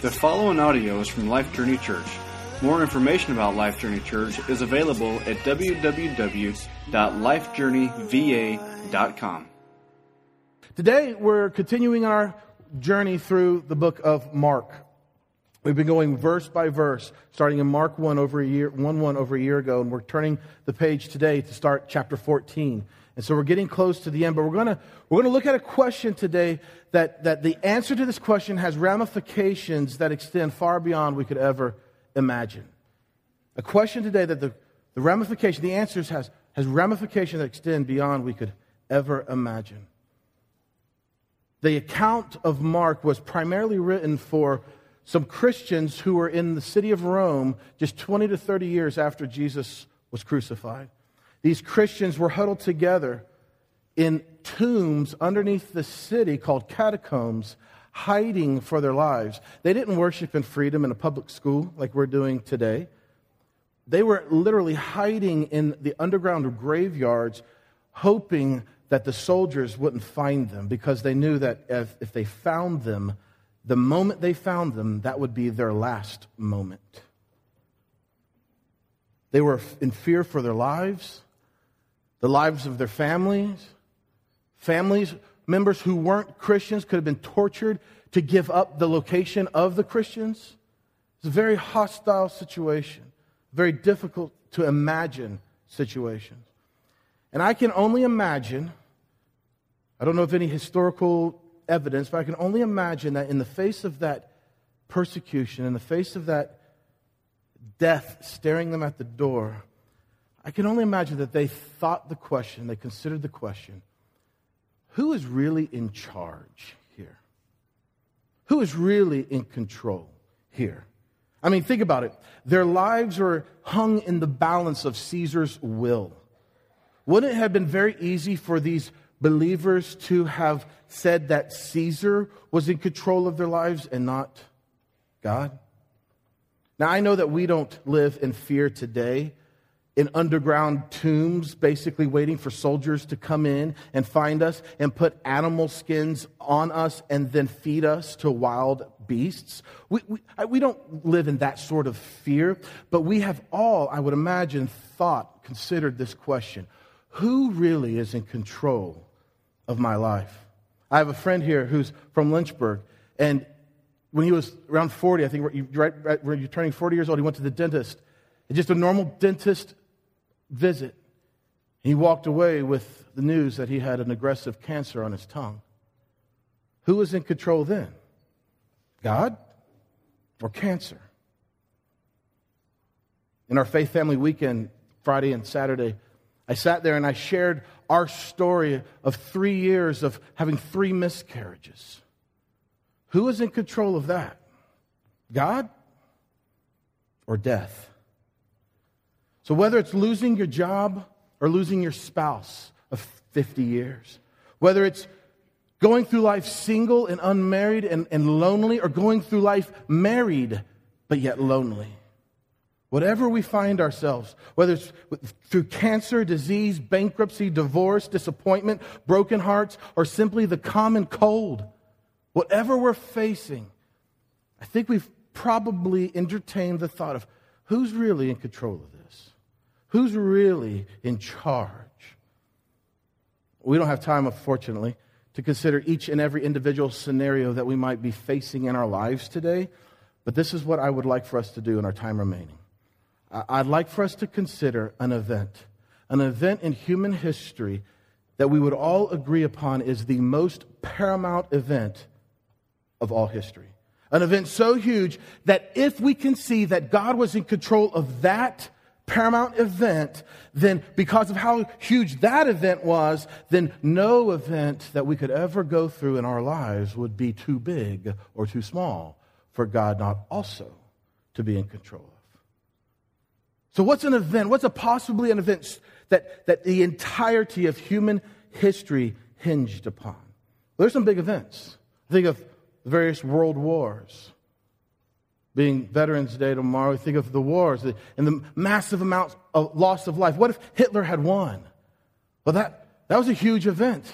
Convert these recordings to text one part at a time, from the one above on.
The following audio is from Life Journey Church. More information about Life Journey Church is available at www.lifejourneyva.com. Today, we're continuing our journey through the book of Mark. We've been going verse by verse, starting in Mark 1 over a year, 1 1 over a year ago, and we're turning the page today to start chapter 14. And so we're getting close to the end, but we're going to we're going to look at a question today that, that the answer to this question has ramifications that extend far beyond we could ever imagine. A question today that the, the ramification, the answers has, has ramifications that extend beyond we could ever imagine. The account of Mark was primarily written for some Christians who were in the city of Rome just 20 to 30 years after Jesus was crucified. These Christians were huddled together in tombs underneath the city called catacombs, hiding for their lives. They didn't worship in freedom in a public school like we're doing today. They were literally hiding in the underground graveyards, hoping that the soldiers wouldn't find them because they knew that if, if they found them, the moment they found them, that would be their last moment. They were in fear for their lives the lives of their families. Families, members who weren't Christians could have been tortured to give up the location of the Christians. It's a very hostile situation, very difficult to imagine situation. And I can only imagine, I don't know of any historical evidence, but I can only imagine that in the face of that persecution, in the face of that death staring them at the door, I can only imagine that they thought the question, they considered the question who is really in charge here? Who is really in control here? I mean, think about it. Their lives were hung in the balance of Caesar's will. Wouldn't it have been very easy for these believers to have said that Caesar was in control of their lives and not God? Now, I know that we don't live in fear today in underground tombs, basically waiting for soldiers to come in and find us and put animal skins on us and then feed us to wild beasts. We, we, we don't live in that sort of fear, but we have all, I would imagine, thought, considered this question Who really is in control of my life? I have a friend here who's from Lynchburg, and when he was around 40, I think right, right, when you're turning 40 years old, he went to the dentist. just a normal dentist visit. He walked away with the news that he had an aggressive cancer on his tongue. Who was in control then? God or cancer? In our Faith Family Weekend, Friday and Saturday, I sat there and I shared our story of three years of having three miscarriages. Who was in control of that? God or death? So, whether it's losing your job or losing your spouse of 50 years, whether it's going through life single and unmarried and, and lonely, or going through life married but yet lonely, whatever we find ourselves, whether it's through cancer, disease, bankruptcy, divorce, disappointment, broken hearts, or simply the common cold, whatever we're facing, I think we've probably entertained the thought of who's really in control of this? Who's really in charge? We don't have time, unfortunately, to consider each and every individual scenario that we might be facing in our lives today, but this is what I would like for us to do in our time remaining. I'd like for us to consider an event, an event in human history that we would all agree upon is the most paramount event of all history. An event so huge that if we can see that God was in control of that paramount event, then because of how huge that event was, then no event that we could ever go through in our lives would be too big or too small for God not also to be in control of. So, what's an event? What's a possibly an event that, that the entirety of human history hinged upon? Well, there's some big events. Think of various world wars being Veterans Day tomorrow, we think of the wars and the massive amounts of loss of life. What if Hitler had won? Well, that, that was a huge event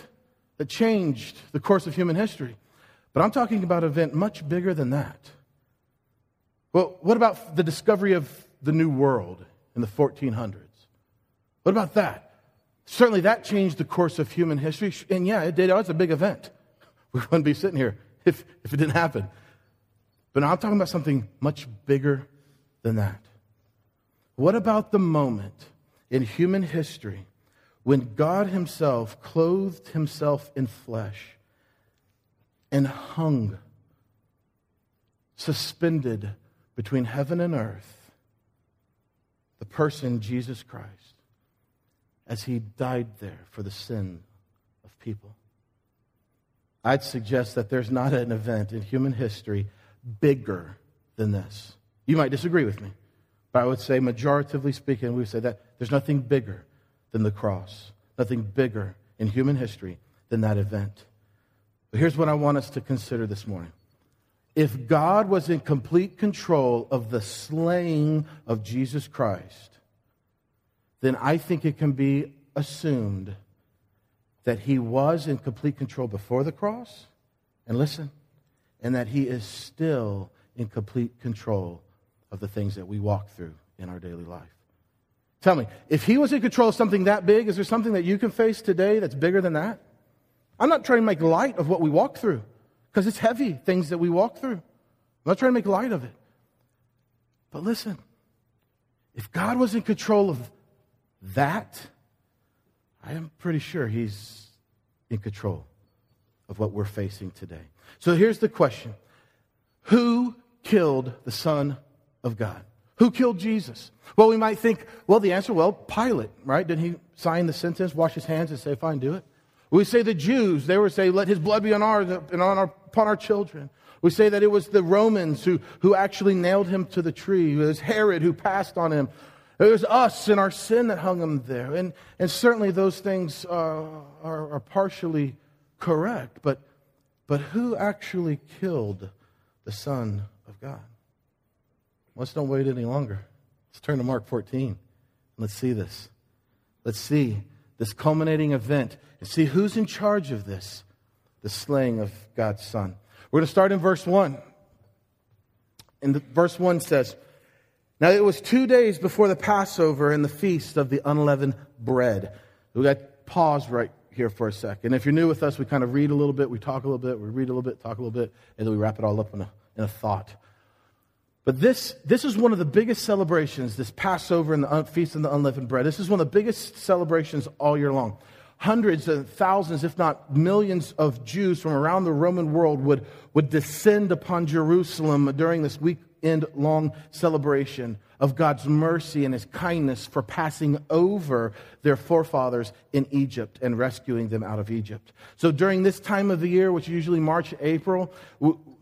that changed the course of human history. But I'm talking about an event much bigger than that. Well, what about the discovery of the New World in the 1400s? What about that? Certainly that changed the course of human history. And yeah, it did. It was a big event. We wouldn't be sitting here if, if it didn't happen. But I'm talking about something much bigger than that. What about the moment in human history when God Himself clothed Himself in flesh and hung, suspended between heaven and earth, the person Jesus Christ, as He died there for the sin of people? I'd suggest that there's not an event in human history bigger than this. You might disagree with me, but I would say, majoritively speaking, we would say that there's nothing bigger than the cross, nothing bigger in human history than that event. But here's what I want us to consider this morning. If God was in complete control of the slaying of Jesus Christ, then I think it can be assumed that he was in complete control before the cross, and listen, and that he is still in complete control of the things that we walk through in our daily life. Tell me, if he was in control of something that big, is there something that you can face today that's bigger than that? I'm not trying to make light of what we walk through because it's heavy, things that we walk through. I'm not trying to make light of it. But listen, if God was in control of that, I am pretty sure He's in control of what we're facing today. So here's the question Who killed the Son of God? Who killed Jesus? Well, we might think, well, the answer, well, Pilate, right? Didn't he sign the sentence, wash his hands, and say, fine, do it? We say the Jews, they would say, let his blood be on ours and on our, upon our children. We say that it was the Romans who, who actually nailed him to the tree. It was Herod who passed on him. It was us and our sin that hung him there. And, and certainly those things are, are, are partially correct. But, but who actually killed the Son of God? Let's don't wait any longer. Let's turn to Mark 14. Let's see this. Let's see this culminating event and see who's in charge of this the slaying of God's Son. We're going to start in verse 1. And verse 1 says, Now it was two days before the Passover and the feast of the unleavened bread. We got pause right here for a second. If you're new with us, we kind of read a little bit, we talk a little bit, we read a little bit, talk a little bit, and then we wrap it all up in a, in a thought. But this, this is one of the biggest celebrations, this Passover and the Feast of the Unleavened Bread. This is one of the biggest celebrations all year long. Hundreds and thousands, if not millions, of Jews from around the Roman world would, would descend upon Jerusalem during this weekend long celebration of God's mercy and his kindness for passing over their forefathers in Egypt and rescuing them out of Egypt. So during this time of the year, which is usually March, April,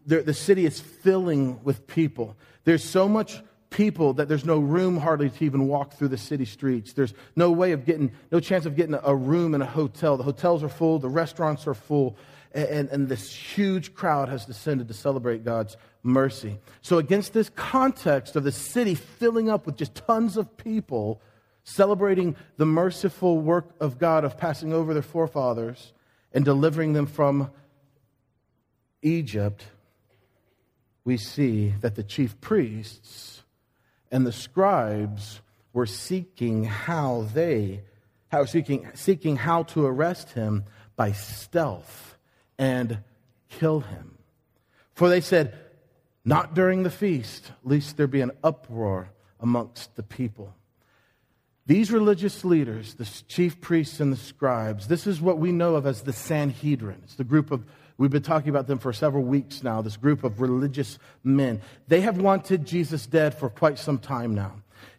the city is filling with people. There's so much people that there's no room hardly to even walk through the city streets. There's no way of getting, no chance of getting a room in a hotel. The hotels are full, the restaurants are full, and, and this huge crowd has descended to celebrate God's mercy. So, against this context of the city filling up with just tons of people celebrating the merciful work of God of passing over their forefathers and delivering them from Egypt, we see that the chief priests and the scribes were seeking how they how seeking seeking how to arrest him by stealth and kill him for they said not during the feast lest there be an uproar amongst the people these religious leaders the chief priests and the scribes this is what we know of as the sanhedrin it's the group of We've been talking about them for several weeks now, this group of religious men. They have wanted Jesus dead for quite some time now.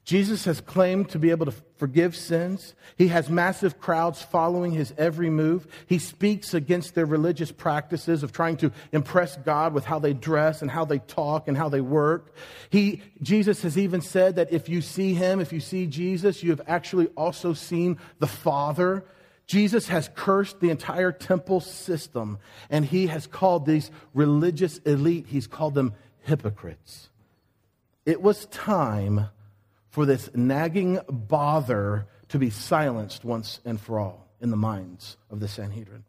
Jesus has claimed to be able to forgive sins. He has massive crowds following his every move. He speaks against their religious practices of trying to impress God with how they dress and how they talk and how they work. He, Jesus has even said that if you see him, if you see Jesus, you have actually also seen the Father. Jesus has cursed the entire temple system, and he has called these religious elite, he's called them hypocrites. It was time for this nagging bother to be silenced once and for all in the minds of the Sanhedrin.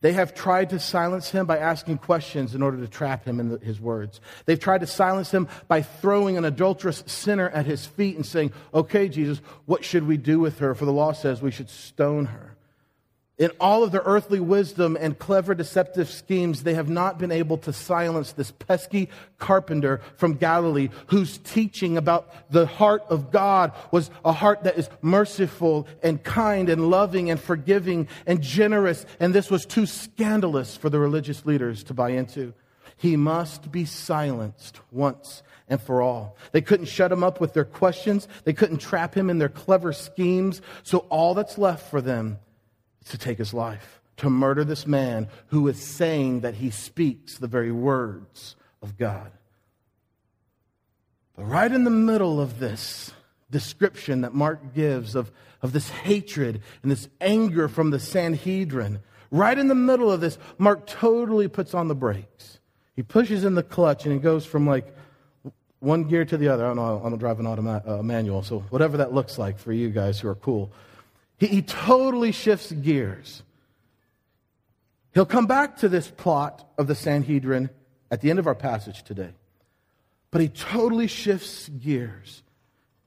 They have tried to silence him by asking questions in order to trap him in the, his words. They've tried to silence him by throwing an adulterous sinner at his feet and saying, Okay, Jesus, what should we do with her? For the law says we should stone her. In all of their earthly wisdom and clever deceptive schemes, they have not been able to silence this pesky carpenter from Galilee whose teaching about the heart of God was a heart that is merciful and kind and loving and forgiving and generous. And this was too scandalous for the religious leaders to buy into. He must be silenced once and for all. They couldn't shut him up with their questions. They couldn't trap him in their clever schemes. So all that's left for them to take his life, to murder this man who is saying that he speaks the very words of God. But right in the middle of this description that Mark gives of, of this hatred and this anger from the Sanhedrin, right in the middle of this, Mark totally puts on the brakes. He pushes in the clutch and he goes from like one gear to the other. I don't know, I don't drive an automatic uh, manual, so whatever that looks like for you guys who are cool. He, he totally shifts gears. He'll come back to this plot of the Sanhedrin at the end of our passage today. But he totally shifts gears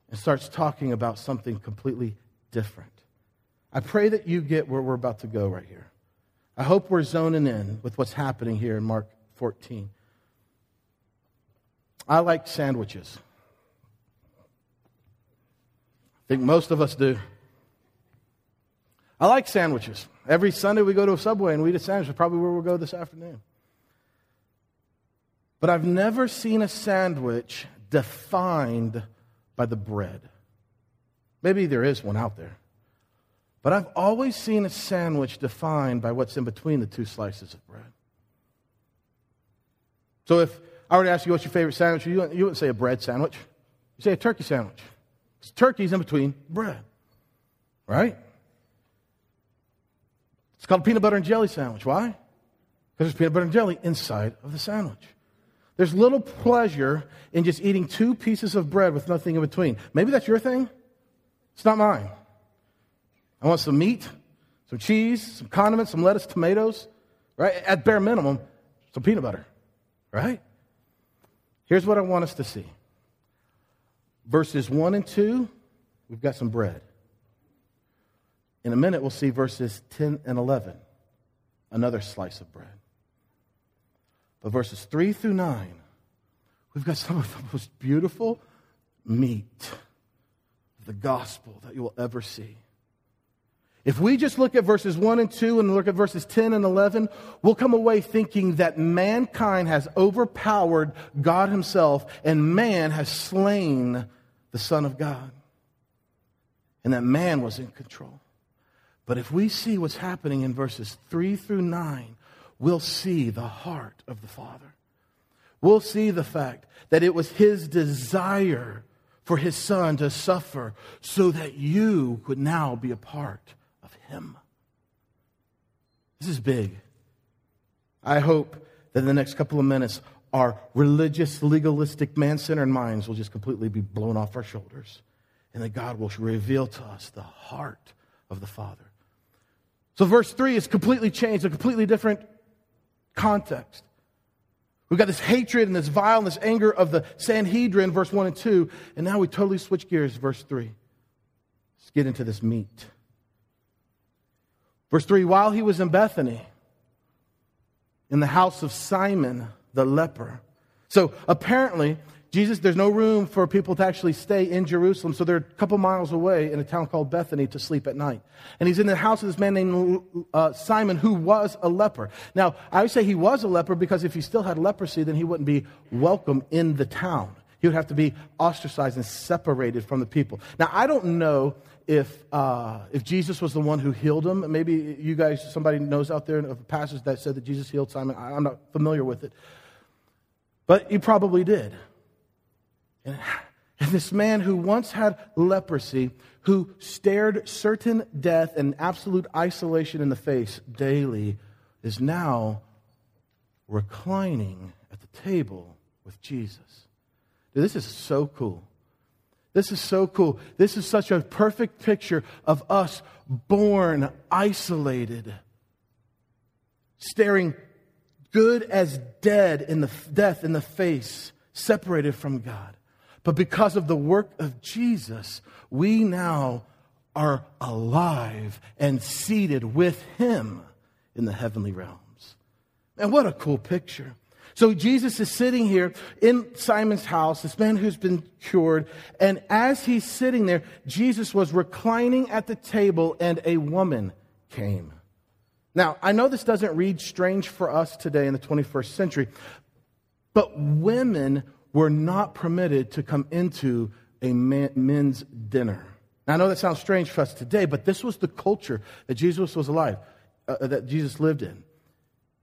and starts talking about something completely different. I pray that you get where we're about to go right here. I hope we're zoning in with what's happening here in Mark 14. I like sandwiches. I think most of us do. I like sandwiches. Every Sunday we go to a Subway and we eat a sandwich. That's probably where we'll go this afternoon. But I've never seen a sandwich defined by the bread. Maybe there is one out there. But I've always seen a sandwich defined by what's in between the two slices of bread. So if I were to ask you what's your favorite sandwich, you wouldn't, you wouldn't say a bread sandwich. You say a turkey sandwich. Because turkey's in between bread. Right? It's called a peanut butter and jelly sandwich. Why? Because there's peanut butter and jelly inside of the sandwich. There's little pleasure in just eating two pieces of bread with nothing in between. Maybe that's your thing. It's not mine. I want some meat, some cheese, some condiments, some lettuce, tomatoes, right? At bare minimum, some peanut butter, right? Here's what I want us to see. Verses 1 and 2, we've got some bread. In a minute, we'll see verses 10 and 11, another slice of bread. But verses 3 through 9, we've got some of the most beautiful meat of the gospel that you will ever see. If we just look at verses 1 and 2 and look at verses 10 and 11, we'll come away thinking that mankind has overpowered God Himself and man has slain the Son of God. And that man was in control. But if we see what's happening in verses 3 through 9, we'll see the heart of the Father. We'll see the fact that it was his desire for his son to suffer so that you could now be a part of him. This is big. I hope that in the next couple of minutes, our religious, legalistic, man centered minds will just completely be blown off our shoulders and that God will reveal to us the heart of the Father. So, verse 3 is completely changed, a completely different context. We've got this hatred and this vile and this anger of the Sanhedrin, verse 1 and 2, and now we totally switch gears, verse 3. Let's get into this meat. Verse 3 While he was in Bethany, in the house of Simon the leper. So apparently, Jesus, there's no room for people to actually stay in Jerusalem, so they're a couple miles away in a town called Bethany to sleep at night. And he's in the house of this man named uh, Simon, who was a leper. Now, I would say he was a leper because if he still had leprosy, then he wouldn't be welcome in the town. He would have to be ostracized and separated from the people. Now, I don't know if, uh, if Jesus was the one who healed him. Maybe you guys, somebody knows out there of a passage that said that Jesus healed Simon. I'm not familiar with it. But he probably did. And, this man who once had leprosy, who stared certain death and absolute isolation in the face daily, is now reclining at the table with Jesus. Dude, this is so cool. This is so cool. This is such a perfect picture of us born isolated staring good as dead in the death in the face, separated from God. But because of the work of Jesus, we now are alive and seated with him in the heavenly realms. And what a cool picture. So Jesus is sitting here in Simon's house, this man who's been cured. And as he's sitting there, Jesus was reclining at the table and a woman came. Now, I know this doesn't read strange for us today in the 21st century, but women were not permitted to come into a men's dinner. Now, I know that sounds strange for us today, but this was the culture that Jesus was alive, uh, uh, that Jesus lived in.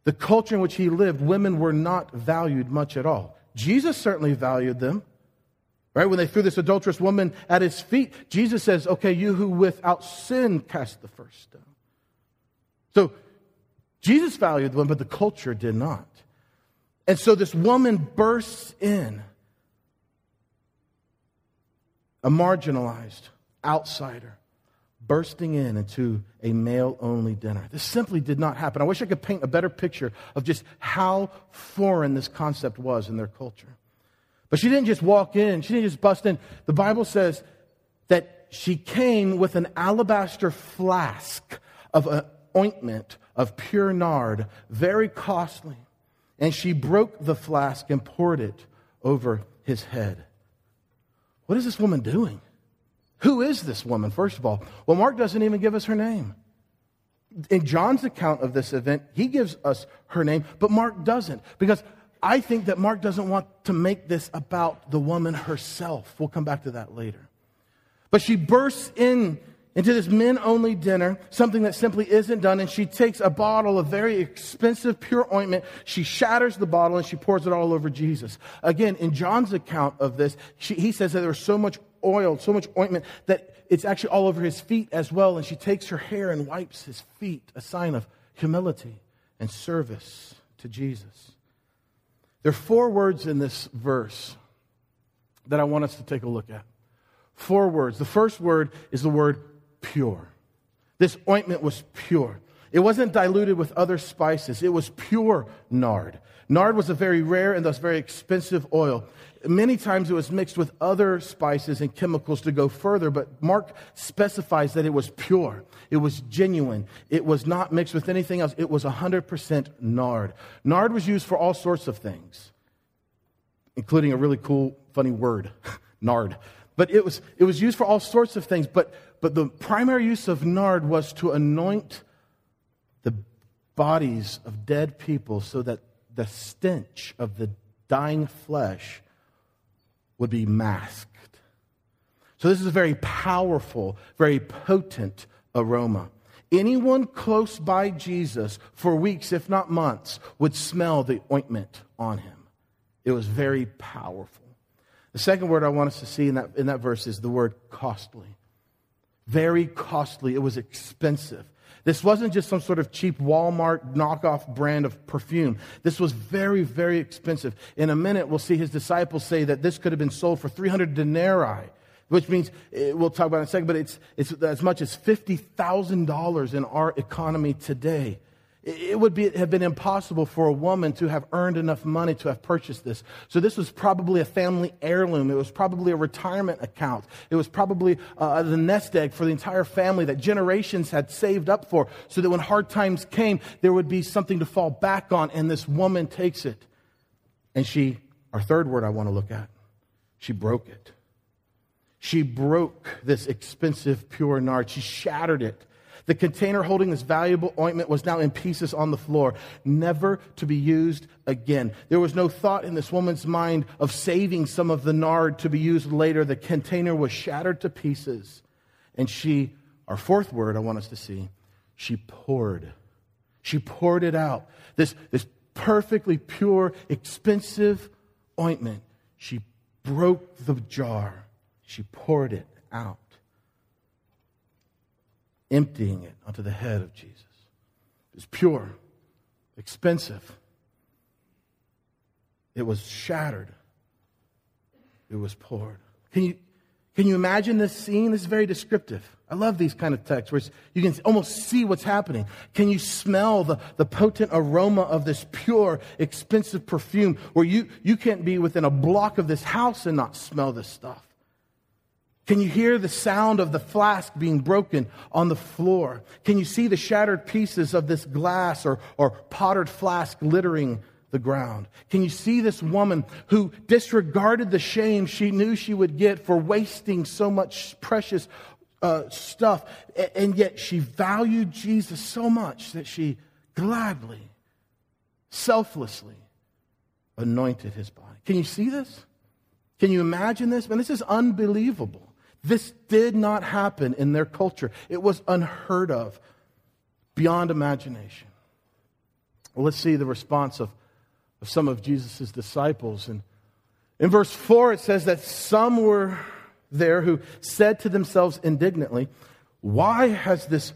The culture in which he lived, women were not valued much at all. Jesus certainly valued them. Right? When they threw this adulterous woman at his feet, Jesus says, Okay, you who without sin cast the first stone. So Jesus valued them, but the culture did not. And so this woman bursts in, a marginalized outsider, bursting in into a male only dinner. This simply did not happen. I wish I could paint a better picture of just how foreign this concept was in their culture. But she didn't just walk in, she didn't just bust in. The Bible says that she came with an alabaster flask of an ointment of pure nard, very costly and she broke the flask and poured it over his head. What is this woman doing? Who is this woman, first of all? Well, Mark doesn't even give us her name. In John's account of this event, he gives us her name, but Mark doesn't because I think that Mark doesn't want to make this about the woman herself. We'll come back to that later. But she bursts in into this men only dinner, something that simply isn't done. And she takes a bottle of very expensive pure ointment. She shatters the bottle and she pours it all over Jesus. Again, in John's account of this, she, he says that there was so much oil, so much ointment that it's actually all over his feet as well. And she takes her hair and wipes his feet, a sign of humility and service to Jesus. There are four words in this verse that I want us to take a look at. Four words. The first word is the word pure. This ointment was pure. It wasn't diluted with other spices, it was pure nard. Nard was a very rare and thus very expensive oil. Many times it was mixed with other spices and chemicals to go further, but Mark specifies that it was pure. It was genuine. It was not mixed with anything else. It was 100% nard. Nard was used for all sorts of things, including a really cool, funny word, nard. But it was, it was used for all sorts of things. But but the primary use of nard was to anoint the bodies of dead people so that the stench of the dying flesh would be masked. So, this is a very powerful, very potent aroma. Anyone close by Jesus for weeks, if not months, would smell the ointment on him. It was very powerful. The second word I want us to see in that, in that verse is the word costly very costly. It was expensive. This wasn't just some sort of cheap Walmart knockoff brand of perfume. This was very, very expensive. In a minute, we'll see his disciples say that this could have been sold for 300 denarii, which means, eh, we'll talk about in a second, but it's, it's as much as $50,000 in our economy today. It would be, have been impossible for a woman to have earned enough money to have purchased this. So this was probably a family heirloom. It was probably a retirement account. It was probably uh, the nest egg for the entire family that generations had saved up for so that when hard times came, there would be something to fall back on. And this woman takes it. And she, our third word I want to look at, she broke it. She broke this expensive pure nard. She shattered it. The container holding this valuable ointment was now in pieces on the floor, never to be used again. There was no thought in this woman's mind of saving some of the nard to be used later. The container was shattered to pieces. And she, our fourth word I want us to see, she poured. She poured it out. This, this perfectly pure, expensive ointment. She broke the jar. She poured it out emptying it onto the head of Jesus. It was pure, expensive. It was shattered. It was poured. Can you, Can you imagine this scene? This is very descriptive. I love these kind of texts where you can almost see what's happening. Can you smell the, the potent aroma of this pure, expensive perfume where you, you can't be within a block of this house and not smell this stuff? Can you hear the sound of the flask being broken on the floor? Can you see the shattered pieces of this glass or, or pottered flask littering the ground? Can you see this woman who disregarded the shame she knew she would get for wasting so much precious uh, stuff, and yet she valued Jesus so much that she gladly, selflessly anointed his body? Can you see this? Can you imagine this? Man, this is unbelievable. This did not happen in their culture. It was unheard of, beyond imagination. Well, let's see the response of, of some of Jesus' disciples. And in verse 4, it says that some were there who said to themselves indignantly, Why has this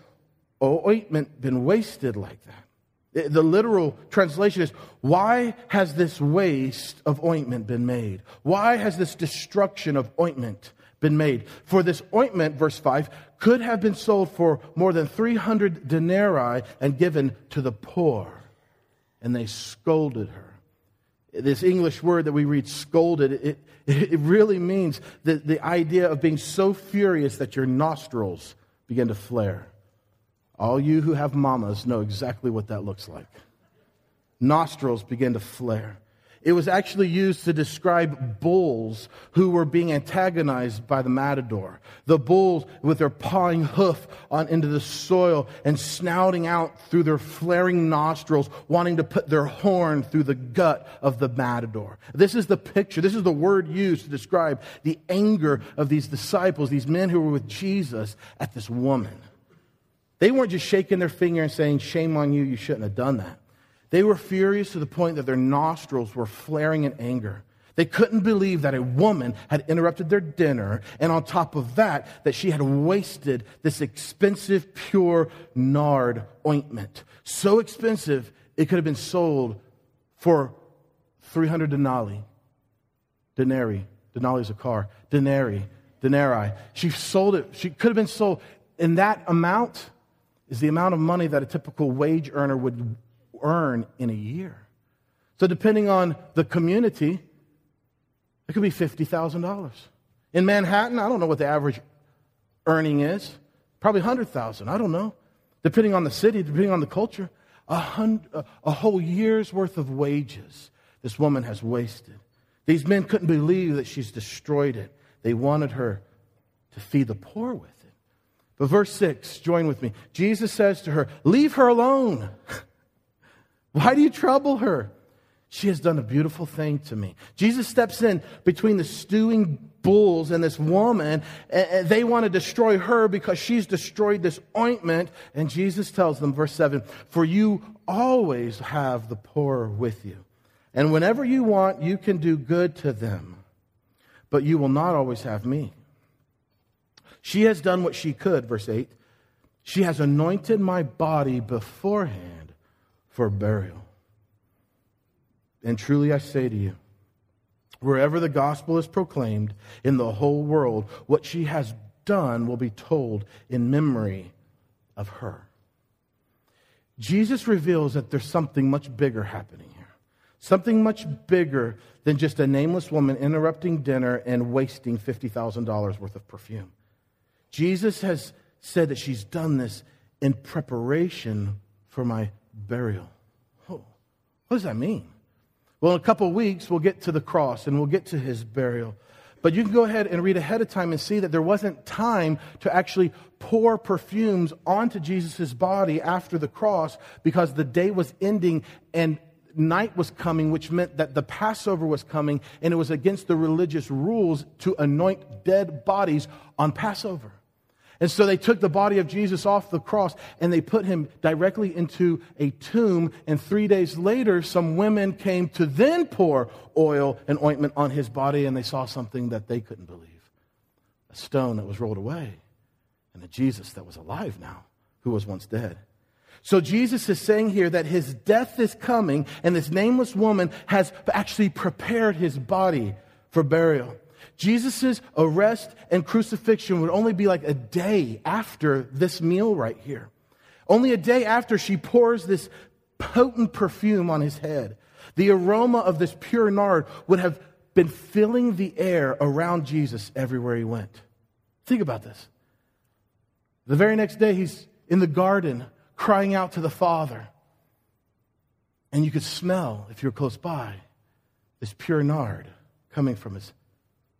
ointment been wasted like that? The literal translation is, Why has this waste of ointment been made? Why has this destruction of ointment been made. For this ointment, verse 5, could have been sold for more than 300 denarii and given to the poor. And they scolded her. This English word that we read, scolded, it, it really means the, the idea of being so furious that your nostrils begin to flare. All you who have mamas know exactly what that looks like. Nostrils begin to flare. It was actually used to describe bulls who were being antagonized by the matador. The bulls with their pawing hoof on into the soil and snouting out through their flaring nostrils, wanting to put their horn through the gut of the matador. This is the picture. This is the word used to describe the anger of these disciples, these men who were with Jesus at this woman. They weren't just shaking their finger and saying, Shame on you, you shouldn't have done that. They were furious to the point that their nostrils were flaring in anger. They couldn't believe that a woman had interrupted their dinner, and on top of that, that she had wasted this expensive, pure nard ointment. So expensive, it could have been sold for 300 denarii. Denarii. Denali is a car. Denarii. Denarii. She sold it. She could have been sold. And that amount is the amount of money that a typical wage earner would earn in a year. So, depending on the community, it could be $50,000. In Manhattan, I don't know what the average earning is. Probably 100,000. I don't know. Depending on the city, depending on the culture, a, hundred, a whole year's worth of wages this woman has wasted. These men couldn't believe that she's destroyed it. They wanted her to feed the poor with it. But verse 6, join with me. Jesus says to her, Leave her alone. Why do you trouble her? She has done a beautiful thing to me. Jesus steps in between the stewing bulls and this woman, and they want to destroy her because she's destroyed this ointment. And Jesus tells them, verse 7 For you always have the poor with you. And whenever you want, you can do good to them. But you will not always have me. She has done what she could, verse 8. She has anointed my body beforehand for burial. And truly I say to you, wherever the gospel is proclaimed in the whole world, what she has done will be told in memory of her. Jesus reveals that there's something much bigger happening here. Something much bigger than just a nameless woman interrupting dinner and wasting $50,000 worth of perfume. Jesus has said that she's done this in preparation for my burial. Oh, what does that mean? Well, in a couple of weeks, we'll get to the cross and we'll get to his burial. But you can go ahead and read ahead of time and see that there wasn't time to actually pour perfumes onto Jesus' body after the cross because the day was ending and night was coming, which meant that the Passover was coming, and it was against the religious rules to anoint dead bodies on Passover. And so they took the body of Jesus off the cross and they put him directly into a tomb. And three days later, some women came to then pour oil and ointment on his body and they saw something that they couldn't believe a stone that was rolled away and a Jesus that was alive now, who was once dead. So Jesus is saying here that his death is coming and this nameless woman has actually prepared his body for burial. Jesus' arrest and crucifixion would only be like a day after this meal right here. Only a day after she pours this potent perfume on his head. The aroma of this pure nard would have been filling the air around Jesus everywhere he went. Think about this. The very next day, he's in the garden crying out to the Father. And you could smell, if you're close by, this pure nard coming from his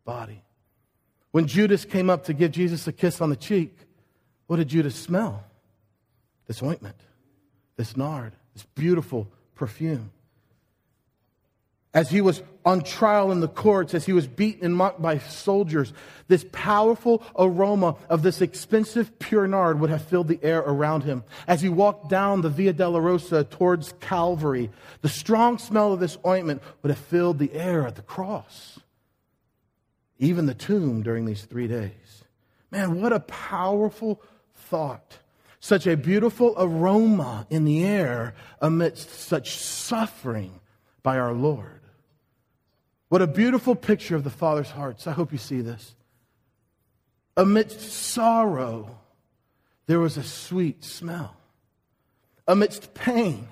body. When Judas came up to give Jesus a kiss on the cheek, what did Judas smell? This ointment, this nard, this beautiful perfume as he was on trial in the courts, as he was beaten and mocked by soldiers, this powerful aroma of this expensive pure nard would have filled the air around him. As he walked down the Via della Dolorosa towards Calvary, the strong smell of this ointment would have filled the air at the cross, even the tomb during these three days. Man, what a powerful thought. Such a beautiful aroma in the air amidst such suffering by our Lord. What a beautiful picture of the Father's hearts. I hope you see this. Amidst sorrow, there was a sweet smell. Amidst pain,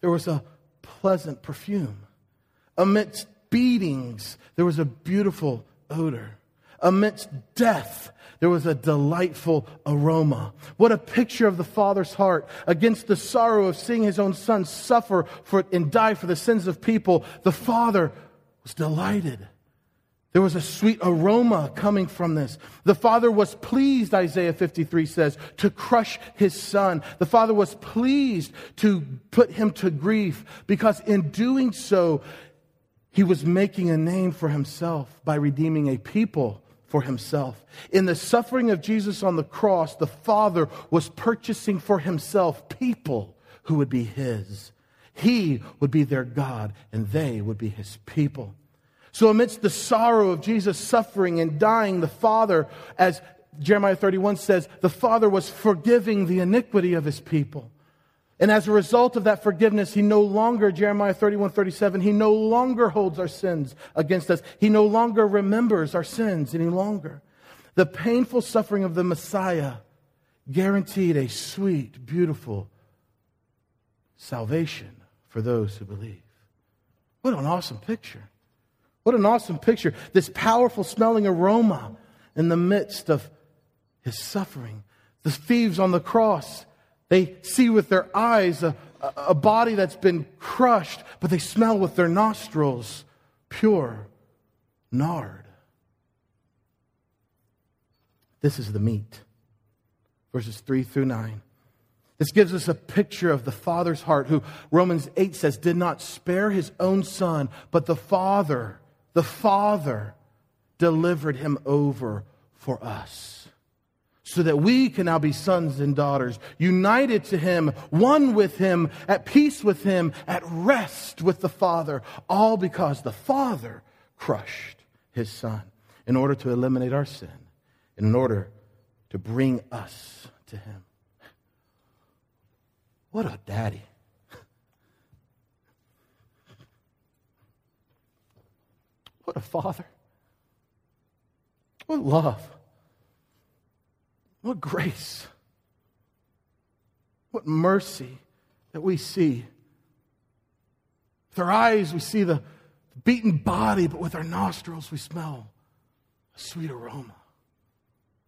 there was a pleasant perfume. Amidst beatings, there was a beautiful odor. Amidst death, there was a delightful aroma. What a picture of the Father's heart against the sorrow of seeing his own Son suffer for, and die for the sins of people. The Father was delighted. There was a sweet aroma coming from this. The father was pleased, Isaiah 53 says, to crush his son. The father was pleased to put him to grief because in doing so, he was making a name for himself by redeeming a people for himself. In the suffering of Jesus on the cross, the father was purchasing for himself people who would be his. He would be their God, and they would be his people. So, amidst the sorrow of Jesus suffering and dying, the Father, as Jeremiah 31 says, the Father was forgiving the iniquity of his people. And as a result of that forgiveness, he no longer, Jeremiah 31, 37, he no longer holds our sins against us. He no longer remembers our sins any longer. The painful suffering of the Messiah guaranteed a sweet, beautiful salvation for those who believe. What an awesome picture. What an awesome picture. This powerful smelling aroma in the midst of his suffering. The thieves on the cross, they see with their eyes a, a body that's been crushed, but they smell with their nostrils pure nard. This is the meat. Verses 3 through 9. This gives us a picture of the Father's heart, who Romans 8 says did not spare his own son, but the Father, the Father delivered him over for us. So that we can now be sons and daughters, united to him, one with him, at peace with him, at rest with the Father, all because the Father crushed his son in order to eliminate our sin, in order to bring us to him. What a daddy. What a father. What love. What grace. What mercy that we see. With our eyes, we see the beaten body, but with our nostrils, we smell a sweet aroma.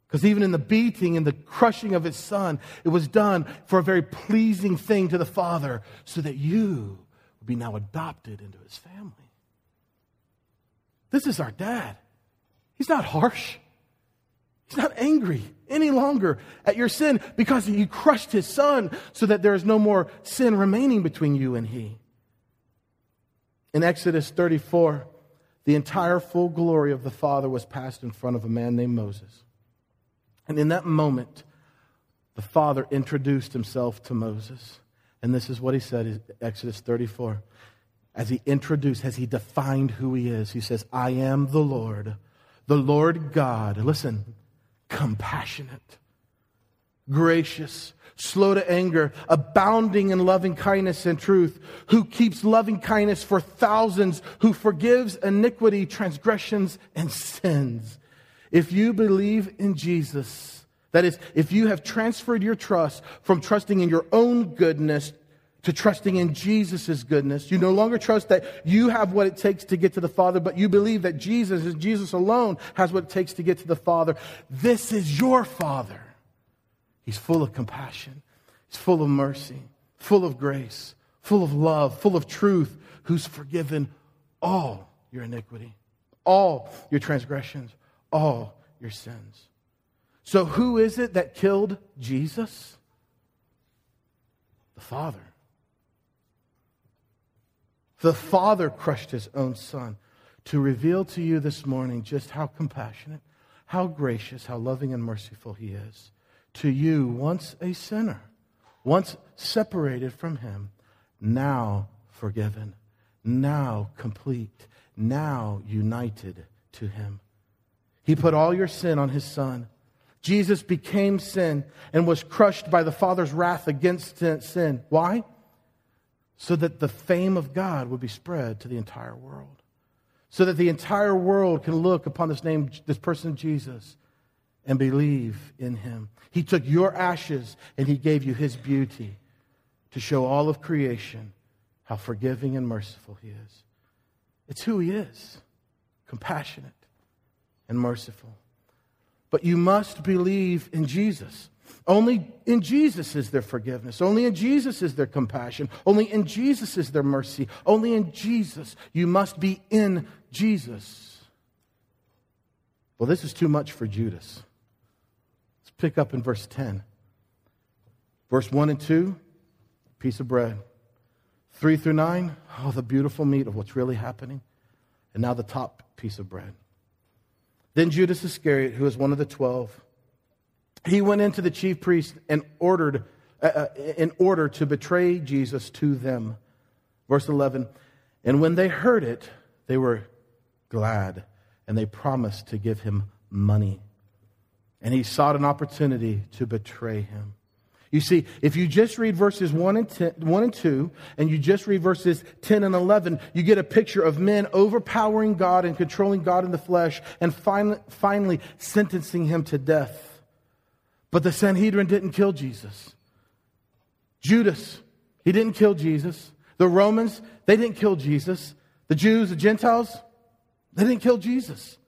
Because even in the beating and the crushing of his son, it was done for a very pleasing thing to the Father, so that you would be now adopted into his family. This is our dad. He's not harsh. He's not angry any longer at your sin because he crushed his son so that there is no more sin remaining between you and he. In Exodus 34, the entire full glory of the Father was passed in front of a man named Moses. And in that moment, the Father introduced himself to Moses. And this is what he said in Exodus 34. As he introduced, as he defined who he is, he says, I am the Lord, the Lord God. Listen, compassionate, gracious, slow to anger, abounding in loving kindness and truth, who keeps loving kindness for thousands, who forgives iniquity, transgressions, and sins. If you believe in Jesus, that is, if you have transferred your trust from trusting in your own goodness to trusting in Jesus' goodness. You no longer trust that you have what it takes to get to the Father, but you believe that Jesus and Jesus alone has what it takes to get to the Father. This is your Father. He's full of compassion. He's full of mercy, full of grace, full of love, full of truth, who's forgiven all your iniquity, all your transgressions, all your sins. So, who is it that killed Jesus? The Father. The Father crushed his own Son to reveal to you this morning just how compassionate, how gracious, how loving and merciful he is. To you, once a sinner, once separated from him, now forgiven, now complete, now united to him. He put all your sin on his Son. Jesus became sin and was crushed by the Father's wrath against sin. Why? So that the fame of God would be spread to the entire world. So that the entire world can look upon this name, this person Jesus, and believe in him. He took your ashes and he gave you his beauty to show all of creation how forgiving and merciful he is. It's who he is compassionate and merciful. But you must believe in Jesus. Only in Jesus is there forgiveness. Only in Jesus is there compassion. Only in Jesus is there mercy. Only in Jesus. You must be in Jesus. Well, this is too much for Judas. Let's pick up in verse 10. Verse 1 and 2, piece of bread. 3 through 9, oh, the beautiful meat of what's really happening. And now the top piece of bread. Then Judas Iscariot, who is one of the twelve, he went into the chief priest and ordered, uh, uh, in order to betray Jesus to them. Verse 11, and when they heard it, they were glad and they promised to give him money. And he sought an opportunity to betray him. You see, if you just read verses 1 and, 10, 1 and 2, and you just read verses 10 and 11, you get a picture of men overpowering God and controlling God in the flesh and finally, finally sentencing him to death. But the Sanhedrin didn't kill Jesus. Judas, he didn't kill Jesus. The Romans, they didn't kill Jesus. The Jews, the Gentiles, they didn't kill Jesus.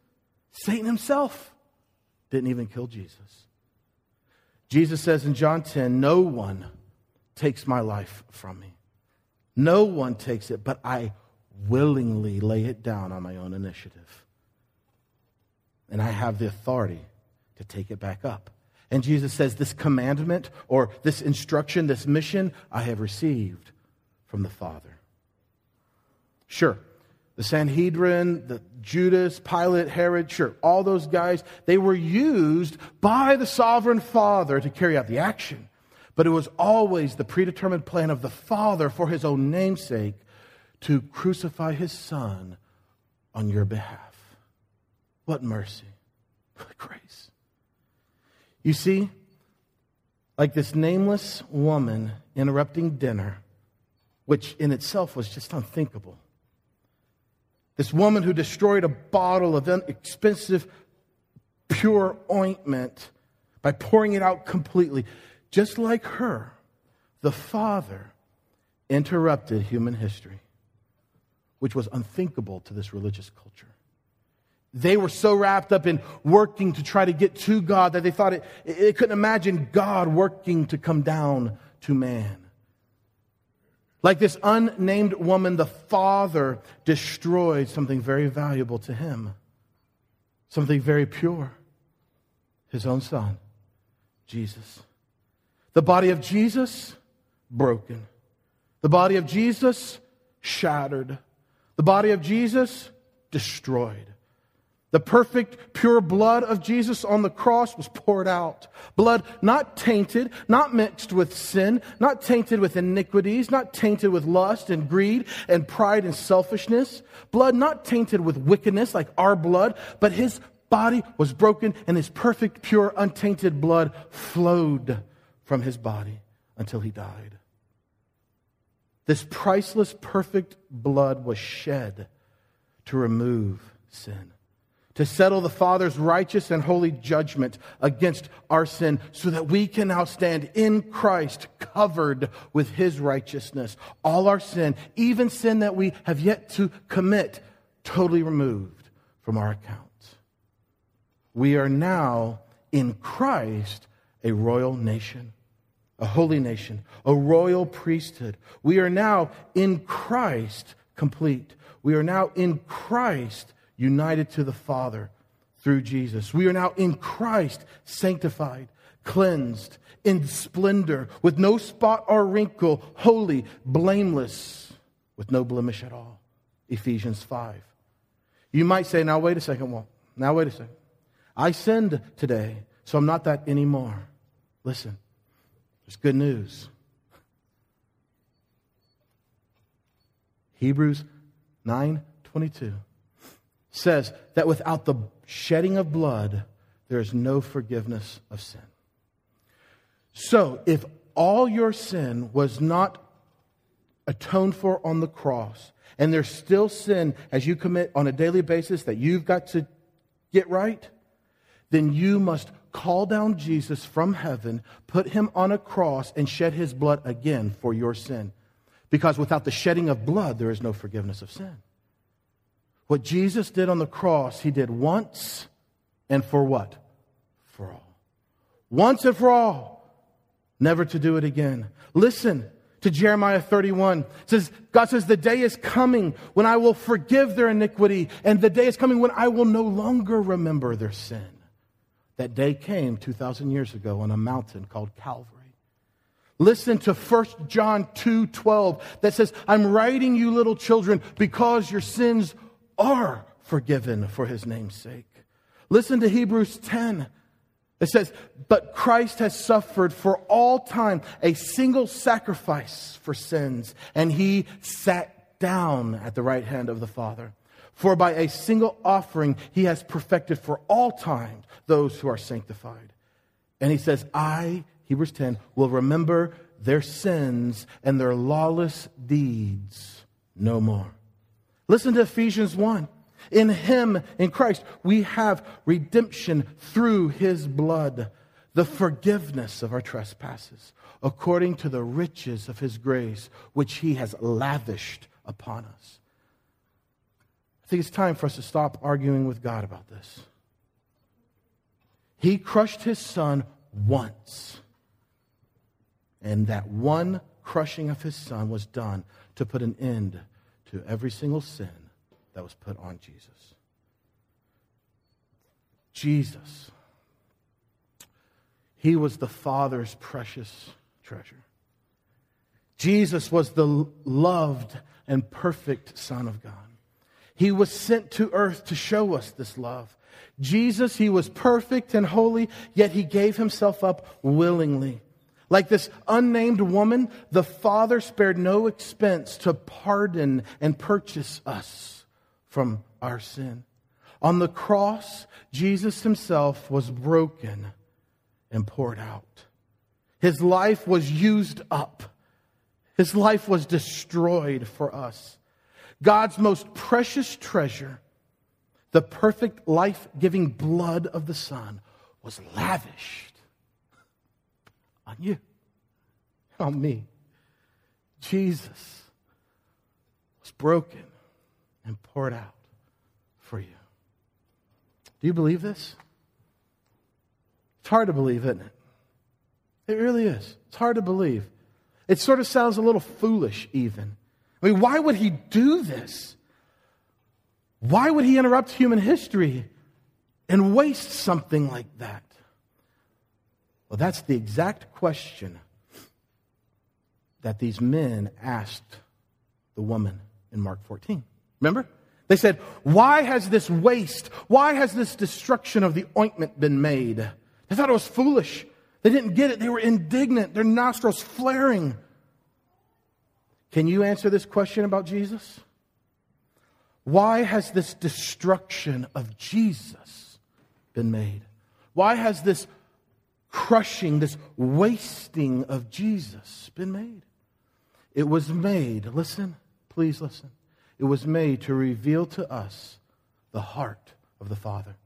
Satan himself didn't even kill Jesus. Jesus says in John 10, No one takes my life from me. No one takes it, but I willingly lay it down on my own initiative. And I have the authority to take it back up. And Jesus says, This commandment or this instruction, this mission, I have received from the Father. Sure, the Sanhedrin, the Judas, Pilate, Herod, sure, all those guys, they were used by the sovereign Father to carry out the action. But it was always the predetermined plan of the Father for his own namesake to crucify his Son on your behalf. What mercy, what grace. You see, like this nameless woman interrupting dinner, which in itself was just unthinkable. This woman who destroyed a bottle of expensive, pure ointment by pouring it out completely. Just like her, the Father interrupted human history, which was unthinkable to this religious culture. They were so wrapped up in working to try to get to God that they thought it, it couldn't imagine God working to come down to man. Like this unnamed woman, the father destroyed something very valuable to him, something very pure his own son, Jesus. The body of Jesus, broken. The body of Jesus, shattered. The body of Jesus, destroyed. The perfect, pure blood of Jesus on the cross was poured out. Blood not tainted, not mixed with sin, not tainted with iniquities, not tainted with lust and greed and pride and selfishness. Blood not tainted with wickedness like our blood, but his body was broken and his perfect, pure, untainted blood flowed from his body until he died. This priceless, perfect blood was shed to remove sin, to settle the Father's righteous and holy judgment against our sin, so that we can now stand in Christ covered with his righteousness. All our sin, even sin that we have yet to commit, totally removed from our account. We are now in Christ a royal nation a holy nation, a royal priesthood. We are now in Christ complete. We are now in Christ united to the Father through Jesus. We are now in Christ sanctified, cleansed, in splendor, with no spot or wrinkle, holy, blameless, with no blemish at all. Ephesians 5. You might say, now wait a second, well, now wait a second. I sinned today, so I'm not that anymore. Listen. There's good news. Hebrews 9:22 says that without the shedding of blood there is no forgiveness of sin. So, if all your sin was not atoned for on the cross, and there's still sin as you commit on a daily basis that you've got to get right, then you must call down Jesus from heaven, put him on a cross, and shed his blood again for your sin. Because without the shedding of blood, there is no forgiveness of sin. What Jesus did on the cross, he did once and for what? For all. Once and for all. Never to do it again. Listen to Jeremiah 31. It says, God says, the day is coming when I will forgive their iniquity, and the day is coming when I will no longer remember their sin. That day came 2,000 years ago on a mountain called Calvary. Listen to 1 John 2 12 that says, I'm writing you, little children, because your sins are forgiven for his name's sake. Listen to Hebrews 10. It says, But Christ has suffered for all time a single sacrifice for sins, and he sat down at the right hand of the Father. For by a single offering he has perfected for all time those who are sanctified. And he says, I, Hebrews 10, will remember their sins and their lawless deeds no more. Listen to Ephesians 1. In him, in Christ, we have redemption through his blood, the forgiveness of our trespasses, according to the riches of his grace, which he has lavished upon us I think it's time for us to stop arguing with God about this. He crushed his son once. And that one crushing of his son was done to put an end to every single sin that was put on Jesus. Jesus. He was the Father's precious treasure. Jesus was the loved and perfect Son of God. He was sent to earth to show us this love. Jesus, he was perfect and holy, yet he gave himself up willingly. Like this unnamed woman, the Father spared no expense to pardon and purchase us from our sin. On the cross, Jesus himself was broken and poured out. His life was used up. His life was destroyed for us. God's most precious treasure, the perfect life giving blood of the Son, was lavished on you, on me. Jesus was broken and poured out for you. Do you believe this? It's hard to believe, isn't it? It really is. It's hard to believe. It sort of sounds a little foolish, even. I mean, why would he do this? Why would he interrupt human history and waste something like that? Well, that's the exact question that these men asked the woman in Mark 14. Remember? They said, Why has this waste, why has this destruction of the ointment been made? They thought it was foolish. They didn't get it. They were indignant, their nostrils flaring. Can you answer this question about Jesus? Why has this destruction of Jesus been made? Why has this crushing, this wasting of Jesus been made? It was made, listen, please listen. It was made to reveal to us the heart of the Father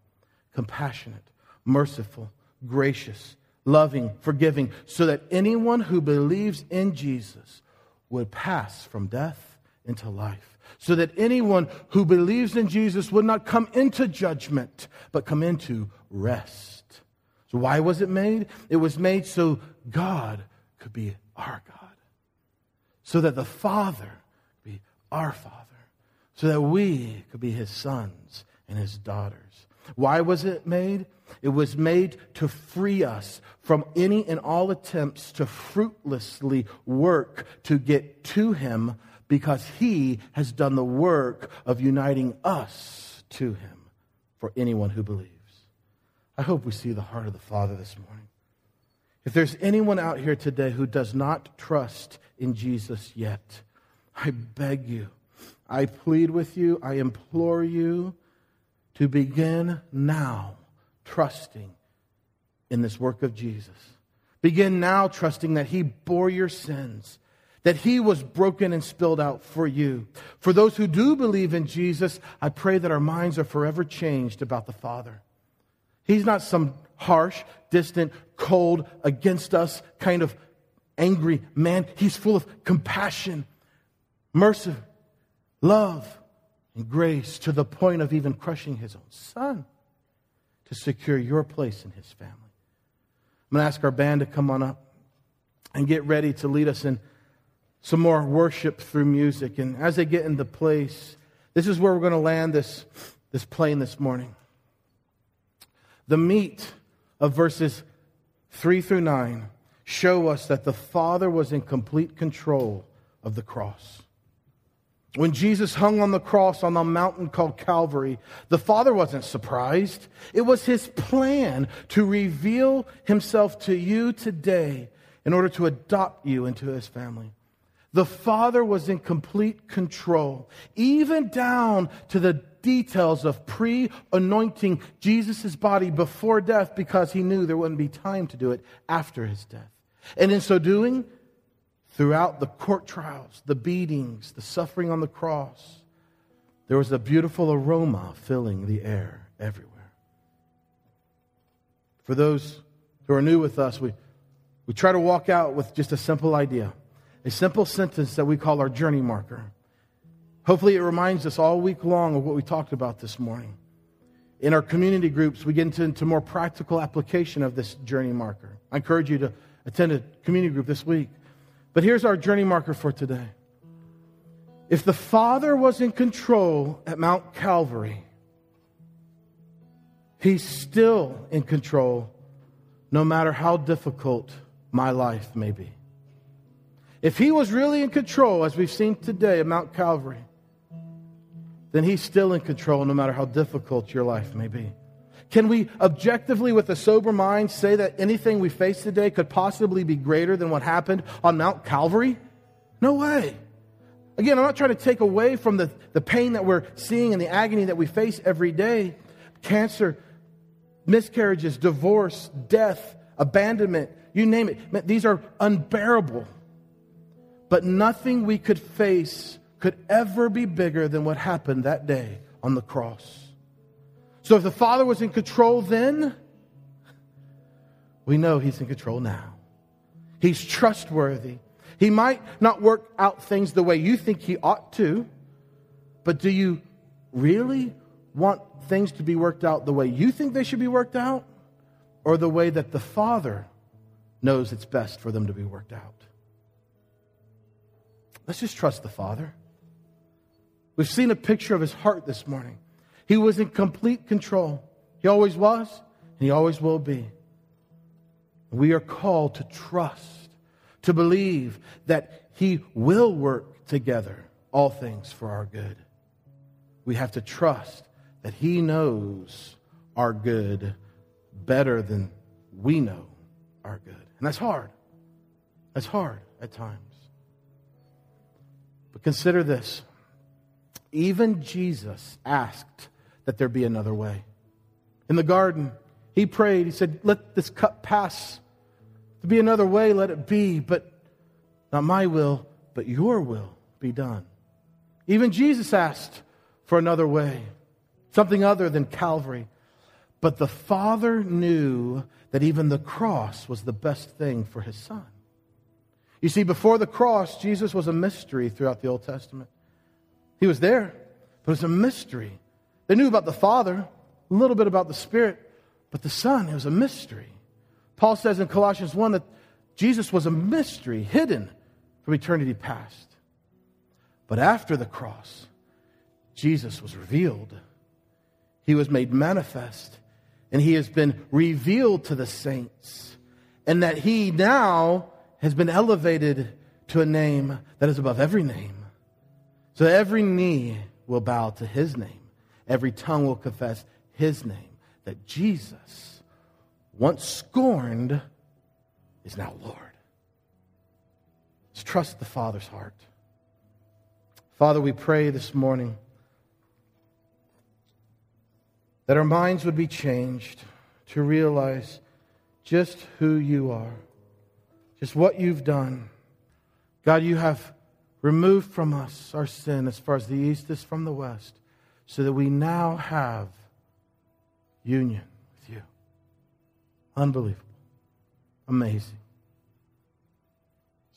compassionate, merciful, gracious, loving, forgiving, so that anyone who believes in Jesus would pass from death into life. So that anyone who believes in Jesus would not come into judgment, but come into rest. So, why was it made? It was made so God could be our God, so that the Father could be our Father, so that we could be his sons and his daughters. Why was it made? It was made to free us from any and all attempts to fruitlessly work to get to Him because He has done the work of uniting us to Him for anyone who believes. I hope we see the heart of the Father this morning. If there's anyone out here today who does not trust in Jesus yet, I beg you, I plead with you, I implore you to begin now trusting in this work of Jesus. Begin now trusting that He bore your sins, that He was broken and spilled out for you. For those who do believe in Jesus, I pray that our minds are forever changed about the Father. He's not some harsh, distant, cold, against us kind of angry man. He's full of compassion, mercy, love, and grace to the point of even crushing his own son to secure your place in his family. I'm going to ask our band to come on up and get ready to lead us in some more worship through music. And as they get into place, this is where we're going to land this, this plane this morning. The meat of verses 3 through 9 show us that the Father was in complete control of the cross. When Jesus hung on the cross on the mountain called Calvary, the Father wasn't surprised. It was his plan to reveal himself to you today in order to adopt you into his family. The Father was in complete control, even down to the details of pre anointing Jesus' body before death because he knew there wouldn't be time to do it after his death. And in so doing, throughout the court trials, the beatings, the suffering on the cross, there was a beautiful aroma filling the air everywhere. For those who are new with us, we, we try to walk out with just a simple idea, a simple sentence that we call our journey marker. Hopefully, it reminds us all week long of what we talked about this morning. In our community groups, we get into, into more practical application of this journey marker. I encourage you to attend a community group this week. But here's our journey marker for today. If the Father was in control at Mount Calvary, He's still in control no matter how difficult my life may be. If He was really in control, as we've seen today at Mount Calvary, then He's still in control no matter how difficult your life may be. Can we objectively, with a sober mind, say that anything we face today could possibly be greater than what happened on Mount Calvary? No way. Again, I'm not trying to take away from the, the pain that we're seeing and the agony that we face every day cancer, miscarriages, divorce, death, abandonment, you name it. These are unbearable. But nothing we could face could ever be bigger than what happened that day on the cross. So if the Father was in control then, we know He's in control now. He's trustworthy. He might not work out things the way you think He ought to, but do you really want things to be worked out the way you think they should be worked out, or the way that the Father knows it's best for them to be worked out? Let's just trust the Father. We've seen a picture of his heart this morning. He was in complete control. He always was, and he always will be. We are called to trust, to believe that he will work together all things for our good. We have to trust that he knows our good better than we know our good. And that's hard. That's hard at times. But consider this. Even Jesus asked that there be another way. In the garden, He prayed, he said, Let this cup pass. To be another way, let it be, but not my will, but your will be done. Even Jesus asked for another way, something other than Calvary. But the Father knew that even the cross was the best thing for his Son. You see, before the cross, Jesus was a mystery throughout the Old Testament. He was there, but it was a mystery. They knew about the Father, a little bit about the Spirit, but the Son, it was a mystery. Paul says in Colossians 1 that Jesus was a mystery, hidden from eternity past. But after the cross, Jesus was revealed. He was made manifest, and he has been revealed to the saints. And that he now has been elevated to a name that is above every name. So every knee will bow to his name, every tongue will confess his name. That Jesus, once scorned, is now Lord. Let's trust the Father's heart. Father, we pray this morning that our minds would be changed to realize just who you are, just what you've done. God, you have removed from us our sin as far as the east is from the west, so that we now have union with you. Unbelievable. Amazing.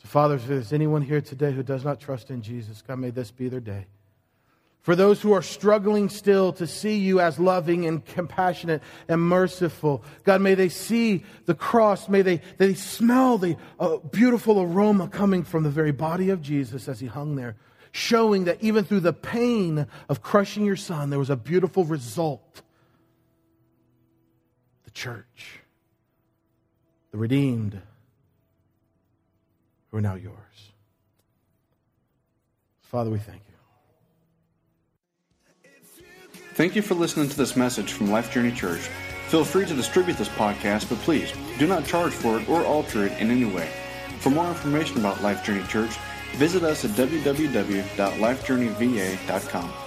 So, Father, if there's anyone here today who does not trust in Jesus, God, may this be their day. For those who are struggling still to see you as loving and compassionate and merciful, God, may they see the cross. May they, they smell the uh, beautiful aroma coming from the very body of Jesus as he hung there, showing that even through the pain of crushing your son, there was a beautiful result. The church, the redeemed, who are now yours. Father, we thank you. Thank you for listening to this message from Life Journey Church. Feel free to distribute this podcast, but please do not charge for it or alter it in any way. For more information about Life Journey Church, visit us at www.lifejourneyva.com.